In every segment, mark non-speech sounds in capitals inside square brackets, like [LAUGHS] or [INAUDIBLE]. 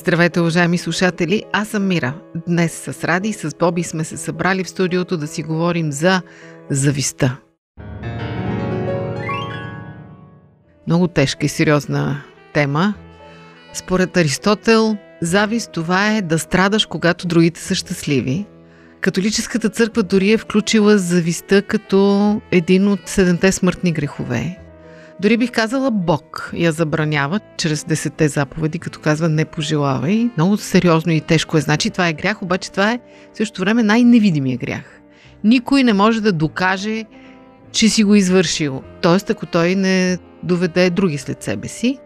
Здравейте, уважаеми слушатели! Аз съм Мира. Днес с Ради и с Боби сме се събрали в студиото да си говорим за зависта. Много тежка и сериозна тема. Според Аристотел, завист това е да страдаш, когато другите са щастливи. Католическата църква дори е включила зависта като един от седемте смъртни грехове. Дори бих казала Бог я забранява чрез десетте заповеди, като казва не пожелавай. Много сериозно и тежко е. Значи това е грях, обаче това е в същото време най-невидимия грях. Никой не може да докаже, че си го извършил. Тоест, ако той не доведе други след себе си.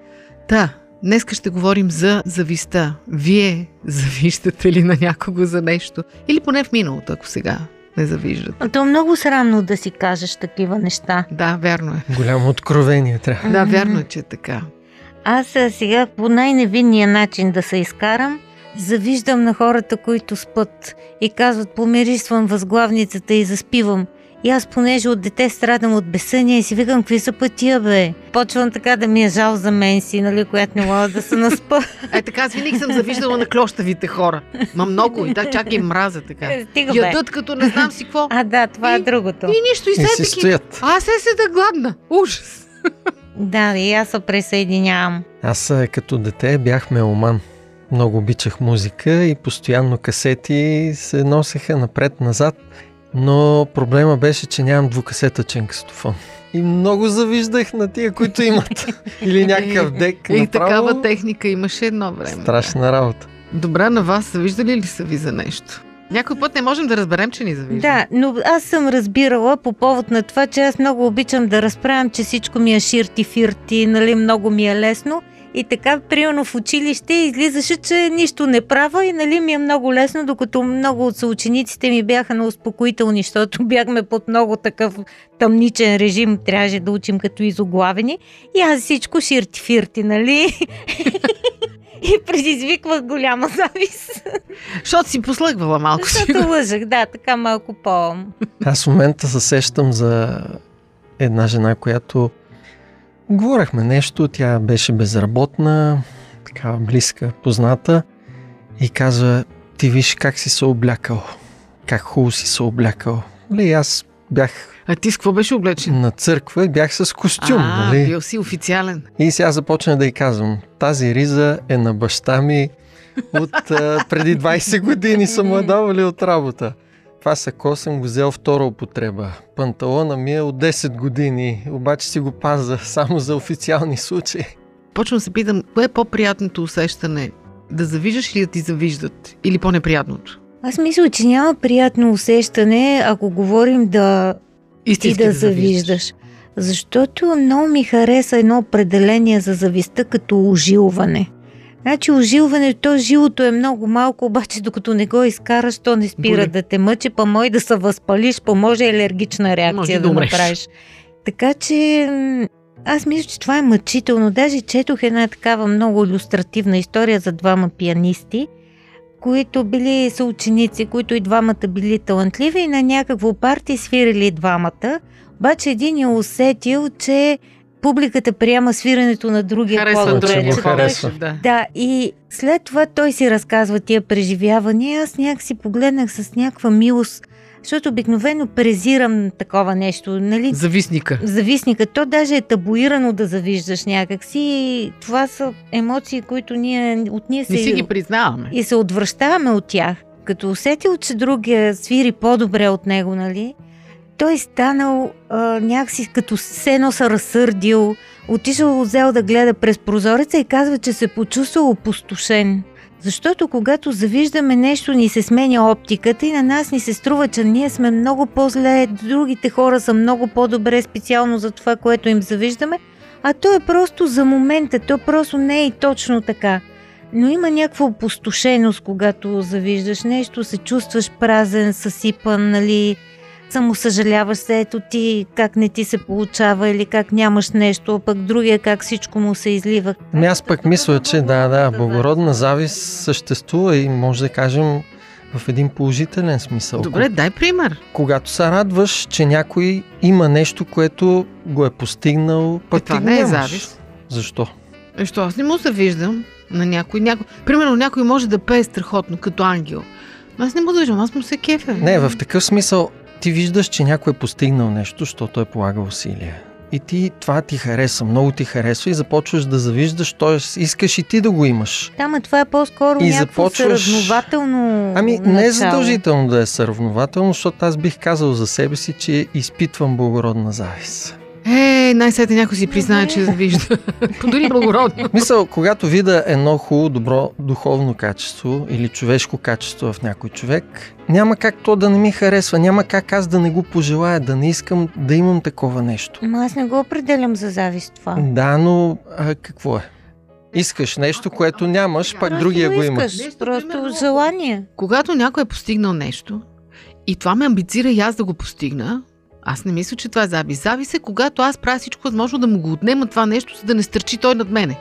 Та, днеска ще говорим за зависта. Вие завиждате ли на някого за нещо? Или поне в миналото, ако сега не завиждате. То е много срамно да си кажеш такива неща. Да, вярно е. Голямо откровение трябва. Да, вярно е, че е така. Аз а, сега по най-невинния начин да се изкарам, завиждам на хората, които спът и казват помирисвам възглавницата и заспивам. И аз, понеже от дете страдам от безсъние и си викам, какви са пътия, бе? Почвам така да ми е жал за мен си, нали, която не мога да се наспа. Е, така, аз винаги съм завиждала на клощавите хора. Ма много и да, чак и мраза така. Е, Стига, бе. Ядат като не знам си какво. А, да, това е И- другото. И нищо, и И се си стоят. А, се седа гладна. Ужас. Да, и аз се присъединявам. Аз като дете бях меломан. Много обичах музика и постоянно касети се носеха напред-назад, но проблема беше, че нямам двукасетъчен кастофон. И много завиждах на тия, които имат. [LAUGHS] Или някакъв дек. И направо. такава техника имаше едно време. Страшна работа. Добра на вас, завиждали ли са ви за нещо? Някой път не можем да разберем, че ни завижда. Да, но аз съм разбирала по повод на това, че аз много обичам да разправям, че всичко ми е ширти-фирти, нали, много ми е лесно. И така, примерно в училище излизаше, че нищо не правя и нали ми е много лесно, докато много от съучениците ми бяха на успокоителни, защото [LAUGHS] бяхме под много такъв тъмничен режим, трябваше да учим като изоглавени. И аз всичко ширти-фирти, нали? [LAUGHS] и предизвиквах голяма завист. Защото си послъгвала малко. Защото лъжах, да, така малко по... Аз в момента се сещам за една жена, която говорехме нещо, тя беше безработна, такава близка, позната и казва, ти виж как си се облякал, как хубаво си се облякал. Нали, аз бях А ти с какво беше облечен? на църква и бях с костюм, а, нали? бил си официален. И сега започна да й казвам, тази риза е на баща ми от а, преди 20 години съм му давали от работа. Това сако съм го взел втора употреба. Панталона ми е от 10 години, обаче си го паза [LAUGHS] само за официални случаи. Почвам да се питам, кое е по-приятното усещане? Да завиждаш или да ти завиждат? Или по-неприятното? Аз мисля, че няма приятно усещане, ако говорим да ти Истински да завиждаш. Защото много ми хареса едно определение за завистта като ожилване. Значи ожилването, то жилото е много малко, обаче докато не го изкараш, то не спира Боли. да те мъчи, па може да се възпалиш, па може алергична реакция Може да да, умреш. направиш. Така че аз мисля, че това е мъчително. Даже четох една такава много иллюстративна история за двама пианисти, които били съученици, които и двамата били талантливи и на някакво парти свирили двамата. Обаче един е усетил, че публиката приема свирането на другия Харесва по-добре. че другия. го че той- харесва. Да. Да, и след това той си разказва тия преживявания. Аз някакси погледнах с някаква милост, защото обикновено презирам такова нещо. Нали? Зависника. Зависника, то даже е табуирано да завиждаш някакси. И това са емоции, които ние от ние Не си се, ги признаваме. и се отвръщаваме от тях. Като усетил, че другия свири по-добре от него, нали? Той станал а, някакси като сено се разсърдил, отишъл взел да гледа през прозореца и казва, че се почувствал опустошен. Защото когато завиждаме нещо, ни се сменя оптиката и на нас ни се струва, че ние сме много по-зле, другите хора са много по-добре специално за това, което им завиждаме, а то е просто за момента, то просто не е и точно така. Но има някаква опустошеност, когато завиждаш нещо, се чувстваш празен, съсипан, нали, само съжаляваш се, ето ти как не ти се получава или как нямаш нещо, а пък другия как всичко му се излива. Ами аз пък мисля, че да, да, благородна завист съществува и може да кажем в един положителен смисъл. Добре, дай пример. Когато се радваш, че някой има нещо, което го е постигнал, пък Е, това ти не е завист. Защо? Защо аз не му се виждам на някой, някой. Примерно някой може да пее страхотно, като ангел. Но аз не му да виждам, аз му се кефя. Не, в такъв смисъл ти виждаш, че някой е постигнал нещо, защото е полагал усилия. И ти това ти хареса, много ти харесва и започваш да завиждаш, т.е. искаш и ти да го имаш. Да, ма това е по-скоро И някакво започваш- съразнователно Ами не е начало. задължително да е сравнователно, защото аз бих казал за себе си, че изпитвам благородна завист. Е, най-сетне някой си признае, че завижда. [LAUGHS] Подори благородно. Мисъл, когато видя едно хубаво, добро духовно качество или човешко качество в някой човек, няма как то да не ми харесва, няма как аз да не го пожелая, да не искам да имам такова нещо. Ама аз не го определям за завист това. Да, но а, какво е? Искаш нещо, което нямаш, пак Просто другия го има. искаш, Просто желание. Когато някой е постигнал нещо и това ме амбицира и аз да го постигна, аз не мисля, че това е завист. Завист е, когато аз правя всичко възможно да му го отнема това нещо, за да не стърчи той над мене.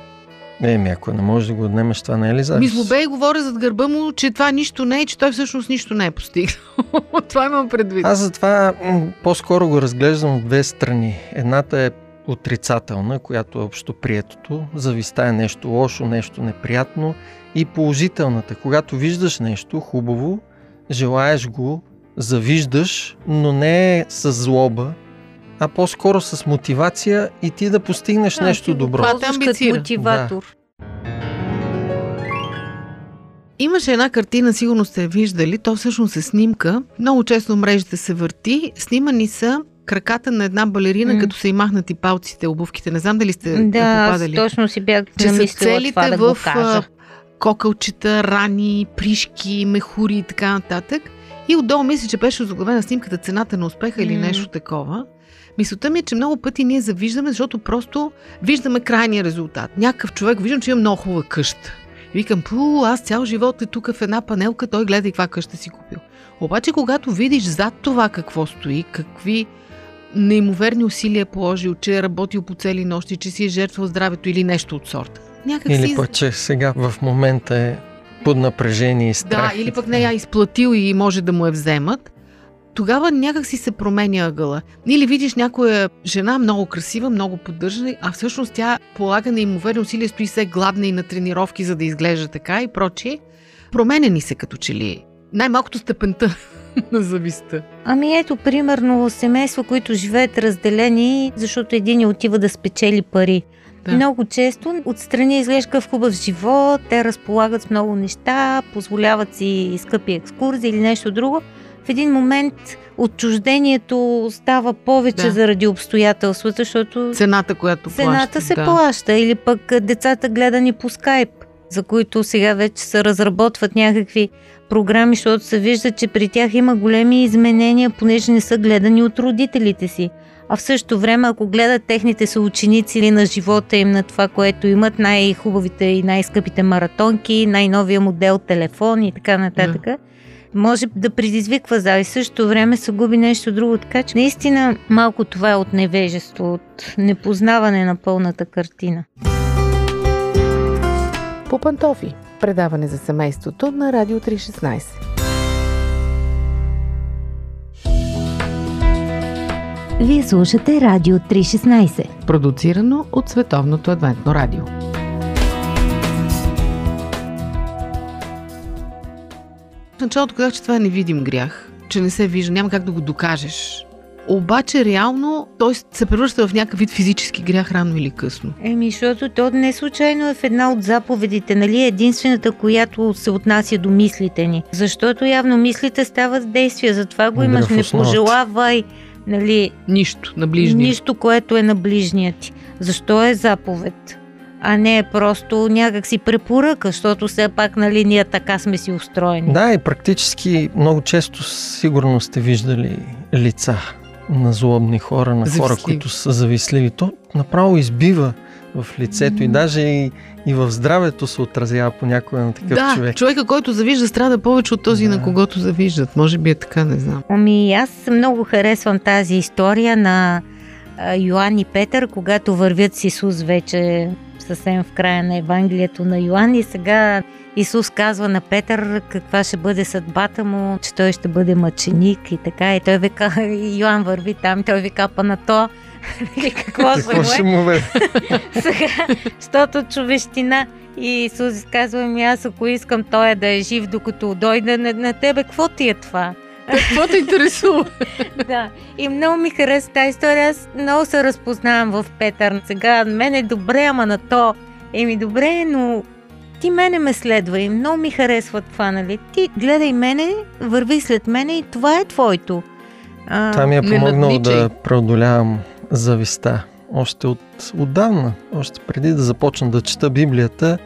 Еми, ако не можеш да го отнемеш, това не е ли завист? Ми злобе и говоря зад гърба му, че това нищо не е, че той всъщност нищо не е постигнал. [LAUGHS] това имам предвид. Аз затова м, по-скоро го разглеждам от две страни. Едната е отрицателна, която е общо приетото. Зависта е нещо лошо, нещо неприятно. И положителната, когато виждаш нещо хубаво, желаеш го, завиждаш, но не с злоба, а по-скоро с мотивация и ти да постигнеш Да, нещо добро. Това те мотиватор. Имаше една картина, сигурно сте я виждали, то всъщност е снимка. Много често мрежите се върти. Снимани са краката на една балерина, М. като са и махнати палците, обувките. Не знам дали сте Да, попадали. точно си бях че са целите това да в кажа. Кокълчета, рани, пришки, мехури и така нататък. И отдолу мисля, че беше озаглавена снимката цената на успеха или М. нещо такова. Мисълта ми е, че много пъти ние завиждаме, защото просто виждаме крайния резултат. Някакъв човек, виждам, че има много хубава къща. И викам, пу, аз цял живот е тук в една панелка, той гледа и каква къща си купил. Обаче, когато видиш зад това какво стои, какви неимоверни усилия е положил, че е работил по цели нощи, че си е жертвал здравето или нещо от сорта. Някак Или си... пък, че сега в момента е под напрежение и страх. Да, или пък не я изплатил и може да му я вземат. Тогава някак си се променя ъгъла. Или видиш някоя жена много красива, много поддържана, а всъщност тя полага неимоверни усилия, стои се гладна и на тренировки, за да изглежда така и прочие. Променя ни се като че ли. Най-малкото степента [LAUGHS] на зависта. Ами ето, примерно, семейства, които живеят разделени, защото един отива да спечели пари. Да. Много често отстрани изглежда в хубав живот, те разполагат с много неща, позволяват си скъпи екскурзии или нещо друго. В един момент отчуждението става повече Да. заради обстоятелствата, защото Цената, която цената плащат, се да. плаща. Или пък децата гледани по скайп, за които сега вече се разработват някакви програми, защото се вижда, че при тях има големи изменения, понеже не са гледани от родителите си. А в същото време, ако гледат техните съученици или на живота им, на това, което имат, най-хубавите и най-скъпите маратонки, най-новия модел телефон и така нататък, може да предизвиква завист. В същото време се губи нещо друго. Така че наистина малко това е от невежество, от непознаване на пълната картина. По пантофи. Предаване за семейството на Радио 316. Вие слушате Радио 316. Продуцирано от Световното адвентно радио. В началото казах, че това е невидим грях, че не се вижда, няма как да го докажеш. Обаче реално той се превръща в някакъв вид физически грях рано или късно. Еми, защото то не случайно е в една от заповедите, нали? е Единствената, която се отнася до мислите ни. Защото явно мислите стават действия, затова го имаш. Не пожелавай, нали, Нищо на ближния. нищо, което е на ближния ти. Защо е заповед? А не е просто някак си препоръка, защото все пак, нали, ние така сме си устроени. Да, и практически много често сигурно сте виждали лица на злобни хора, на хора, Завистливи. които са завистливи. То направо избива в лицето и даже и, и в здравето се отразява понякога на такъв да, човек. човека, който завижда, страда повече от този, Да. на когото завиждат. Може би е така, не знам. Ами аз много харесвам тази история на а, Йоанн и Петър, когато вървят с Исус вече съвсем в края на Евангелието на Йоанн и сега Исус казва на Петър каква ще бъде съдбата му, че той ще бъде мъченик и така. И той вика, [LAUGHS] и Йоанн върви там, той вика, па на то, [LAUGHS] какво се му е? [LAUGHS] Сега, защото човещина и Исус казва ми, аз ако искам той да е жив, докато дойде на, на тебе, какво ти е това? Какво те интересува? [LAUGHS] да, и много ми хареса тази история. Аз много се разпознавам в Петър. Сега, мен е добре, ама на то. Еми, добре, но ти мене ме следва и много ми харесва това, нали? Ти гледай мене, върви след мене и това е твоето. А, Това ми е помогнало да преодолявам зависта. Още от отдавна, още преди да започна да чета Библията,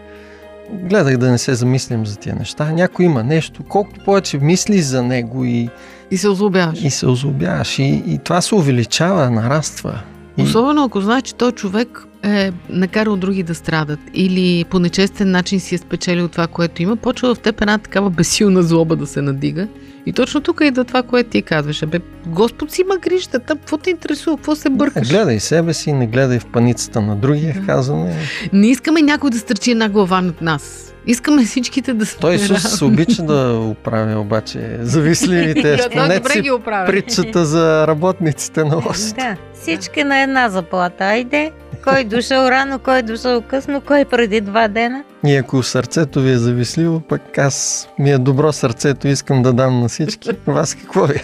гледах да не се замислям за тия неща. Някой има нещо, колкото повече мислиш за него и, И се озлобяваш. и се озлобяваш. И, и това се увеличава, нараства. И, Особено ако знаеш, че той човек е накарал други да страдат или по нечестен начин си е спечелил това, което има, почва в теб една такава безсилна злоба да се надига. И точно тук идва това, което ти казваш. Бе, Господ си има грижата, какво те интересува, какво се бъркаш? гледай себе си, не гледай в паницата на другия, Да. казваме. Не искаме някой да стърчи една глава над нас. Искаме всичките да сме Той Исус равни. обича да оправя обаче завистливите. [LAUGHS] Спомнете си притчата за работниците на лост. Да, всички на една заплата. Айде, кой дошъл рано, кой дошъл късно, кой преди два дена. И ако сърцето ви е завистливо, пък аз ми е добро сърцето, искам да дам на всички. [LAUGHS] Вас какво ви? е?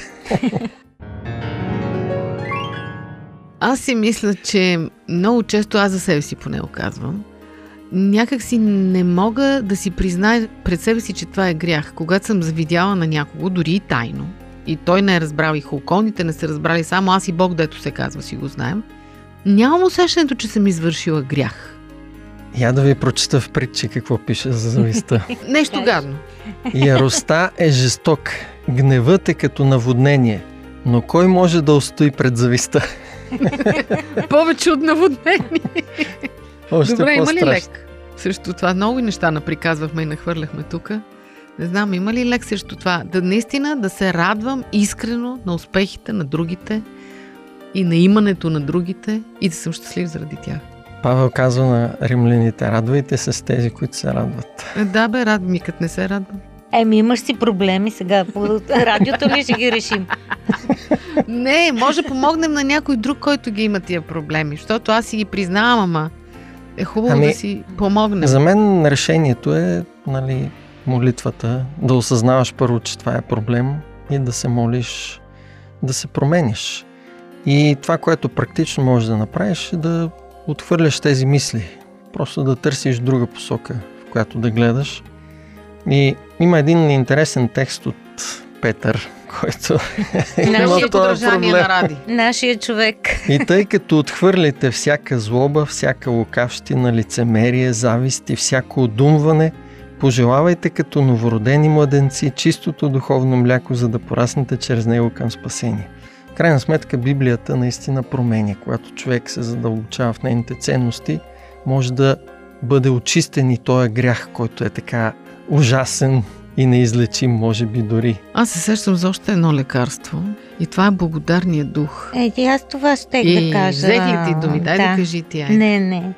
Аз си мисля, че много често аз за себе си поне го казвам. Някак си не мога да си призная пред себе си, че това е грях. Когато съм завидяла на някого, дори и тайно, и той не е разбрал, и околните не са разбрали, само аз и Бог, дето се казва, си го знаем, нямам усещането, че съм извършила грях. Я да ви прочета в притчи какво пише за завистта. [LAUGHS] Нещо гадно. Яростта е жесток, гневът е като наводнение, но кой може да устои пред завистта? [LAUGHS] Повече от наводнение. Още Добре, има ли лек? Срещу това много неща наприказвахме и нахвърляхме тук. Не знам, има ли лек срещу това? Да наистина да се радвам искрено на успехите на другите и на имането на другите и да съм щастлив заради тях. Павел казва на римляните, радвайте се с тези, които се радват. Е, да, бе, рад ми, като не се радвам. Еми, имаш си проблеми сега. По радиото ли ще ги решим? [LAUGHS] Не, може да помогнем на някой друг, който ги има тия проблеми, защото аз си ги признавам, ама е хубаво Ами, да си помогнем. За мен решението е нали, молитвата, да осъзнаваш първо, че това е проблем и да се молиш да се промениш. И това, което практично можеш да направиш е да отхвърляш тези мисли. Просто да търсиш друга посока, в която да гледаш. И има един интересен текст от Петър, [LAUGHS] който има Нашия този проблем. на Ради. [LAUGHS] Нашия човек. И тъй като отхвърлите всяка злоба, всяка лукавщина, лицемерие, завист и всяко одумване, пожелавайте като новородени младенци чистото духовно мляко, за да пораснете чрез него към спасение. Крайна сметка Библията наистина променя. Когато човек се задълбочава в нейните ценности, може да бъде очистен и този грях, който е така ужасен и неизлечим, може би дори. Аз се сещам за още едно лекарство и това е благодарния дух. Еди, аз това ще И да кажа. взех ли ти думи? Дай да, Да. кажи ти. Ай. Не, не.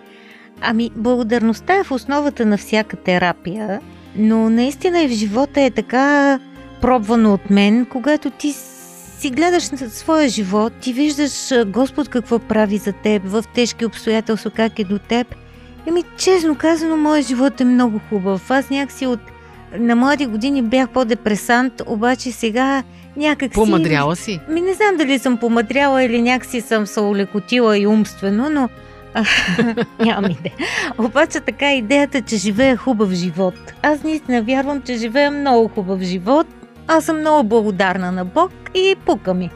Ами, благодарността е в основата на всяка терапия, но наистина и в живота е така пробвано от мен, когато ти си гледаш своя живот, ти виждаш Господ какво прави за теб, в тежки обстоятелства как е до теб. Еми, честно казано, моят живот е много хубав. Аз някакси от на млади години бях по-депресант, обаче сега някак си... Помадряла си. Ми не знам дали съм помадряла или някакси съм се улекотила и умствено, но [LAUGHS] нямам идея. Обаче така идеята, че живея хубав живот. Аз наистина вярвам, че живея много хубав живот. Аз съм много благодарна на Бог и пука ми.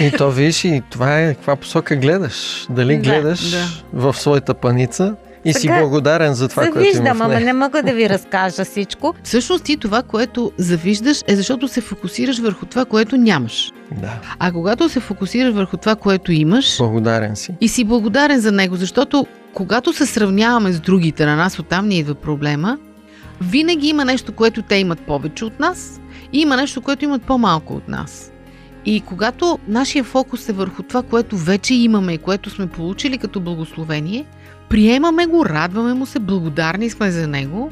И то виж и това е каква посока гледаш. Дали Да, гледаш да. в своята паница и си Сега благодарен за това, Се което има виждам, в ама не мога да ви разкажа всичко. Всъщност ти това, което завиждаш, е защото се фокусираш върху това, което нямаш. Да, А когато се фокусираш върху това, което имаш благодарен си. и си благодарен за него, защото когато се сравняваме с другите, на нас оттам ни идва проблема, винаги има нещо, което те имат повече от нас и има нещо, което имат по-малко от нас. И когато нашия фокус е върху това, което вече имаме и което сме получили като благословение, приемаме го, радваме му се, благодарни сме за него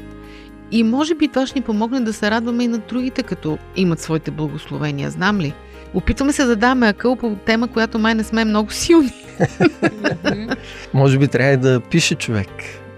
и може би това ще ни помогне да се радваме и на другите, като имат своите благословения. Знам ли? Опитваме се да даваме акъл по тема, която май не сме много силни. Може би трябва да пише човек,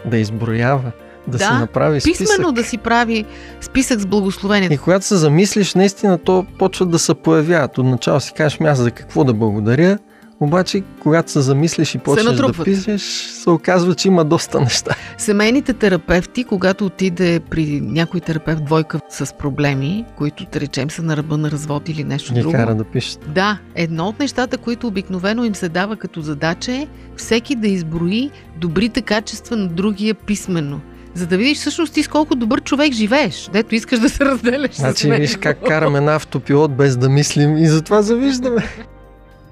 да изброява, да, да си направи списък. писменно да си прави списък с благословението. И когато се замислиш, наистина то почва да се появяват. Отначало си кажеш, аз за какво да благодаря, обаче, когато се замислиш и почнеш да пишеш, се оказва, че има доста неща. Семейните терапевти, когато отиде при някой терапевт двойка с проблеми, които, да речем, са на ръба на развод или нещо Ги друго. кара да пишат. Да, едно от нещата, които обикновено им се дава като задача е всеки да изброи добрите качества на другия писменно за да видиш всъщност ти с колко добър човек живееш, дето искаш да се разделяш значи, с него. виж как караме на автопилот без да мислим и затова завиждаме.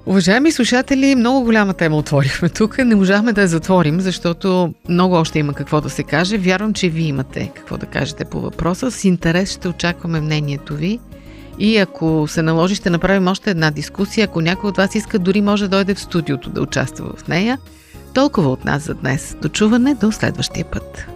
Уважаеми слушатели, много голяма тема отворихме тук. Не можахме да я затворим, защото много още има какво да се каже. Вярвам, че вие имате какво да кажете по въпроса. С интерес ще очакваме мнението ви. И ако се наложи, ще направим още една дискусия. Ако някой от вас иска, дори може да дойде в студиото да участва в нея. Толкова от нас за днес. До чуване до следващия път.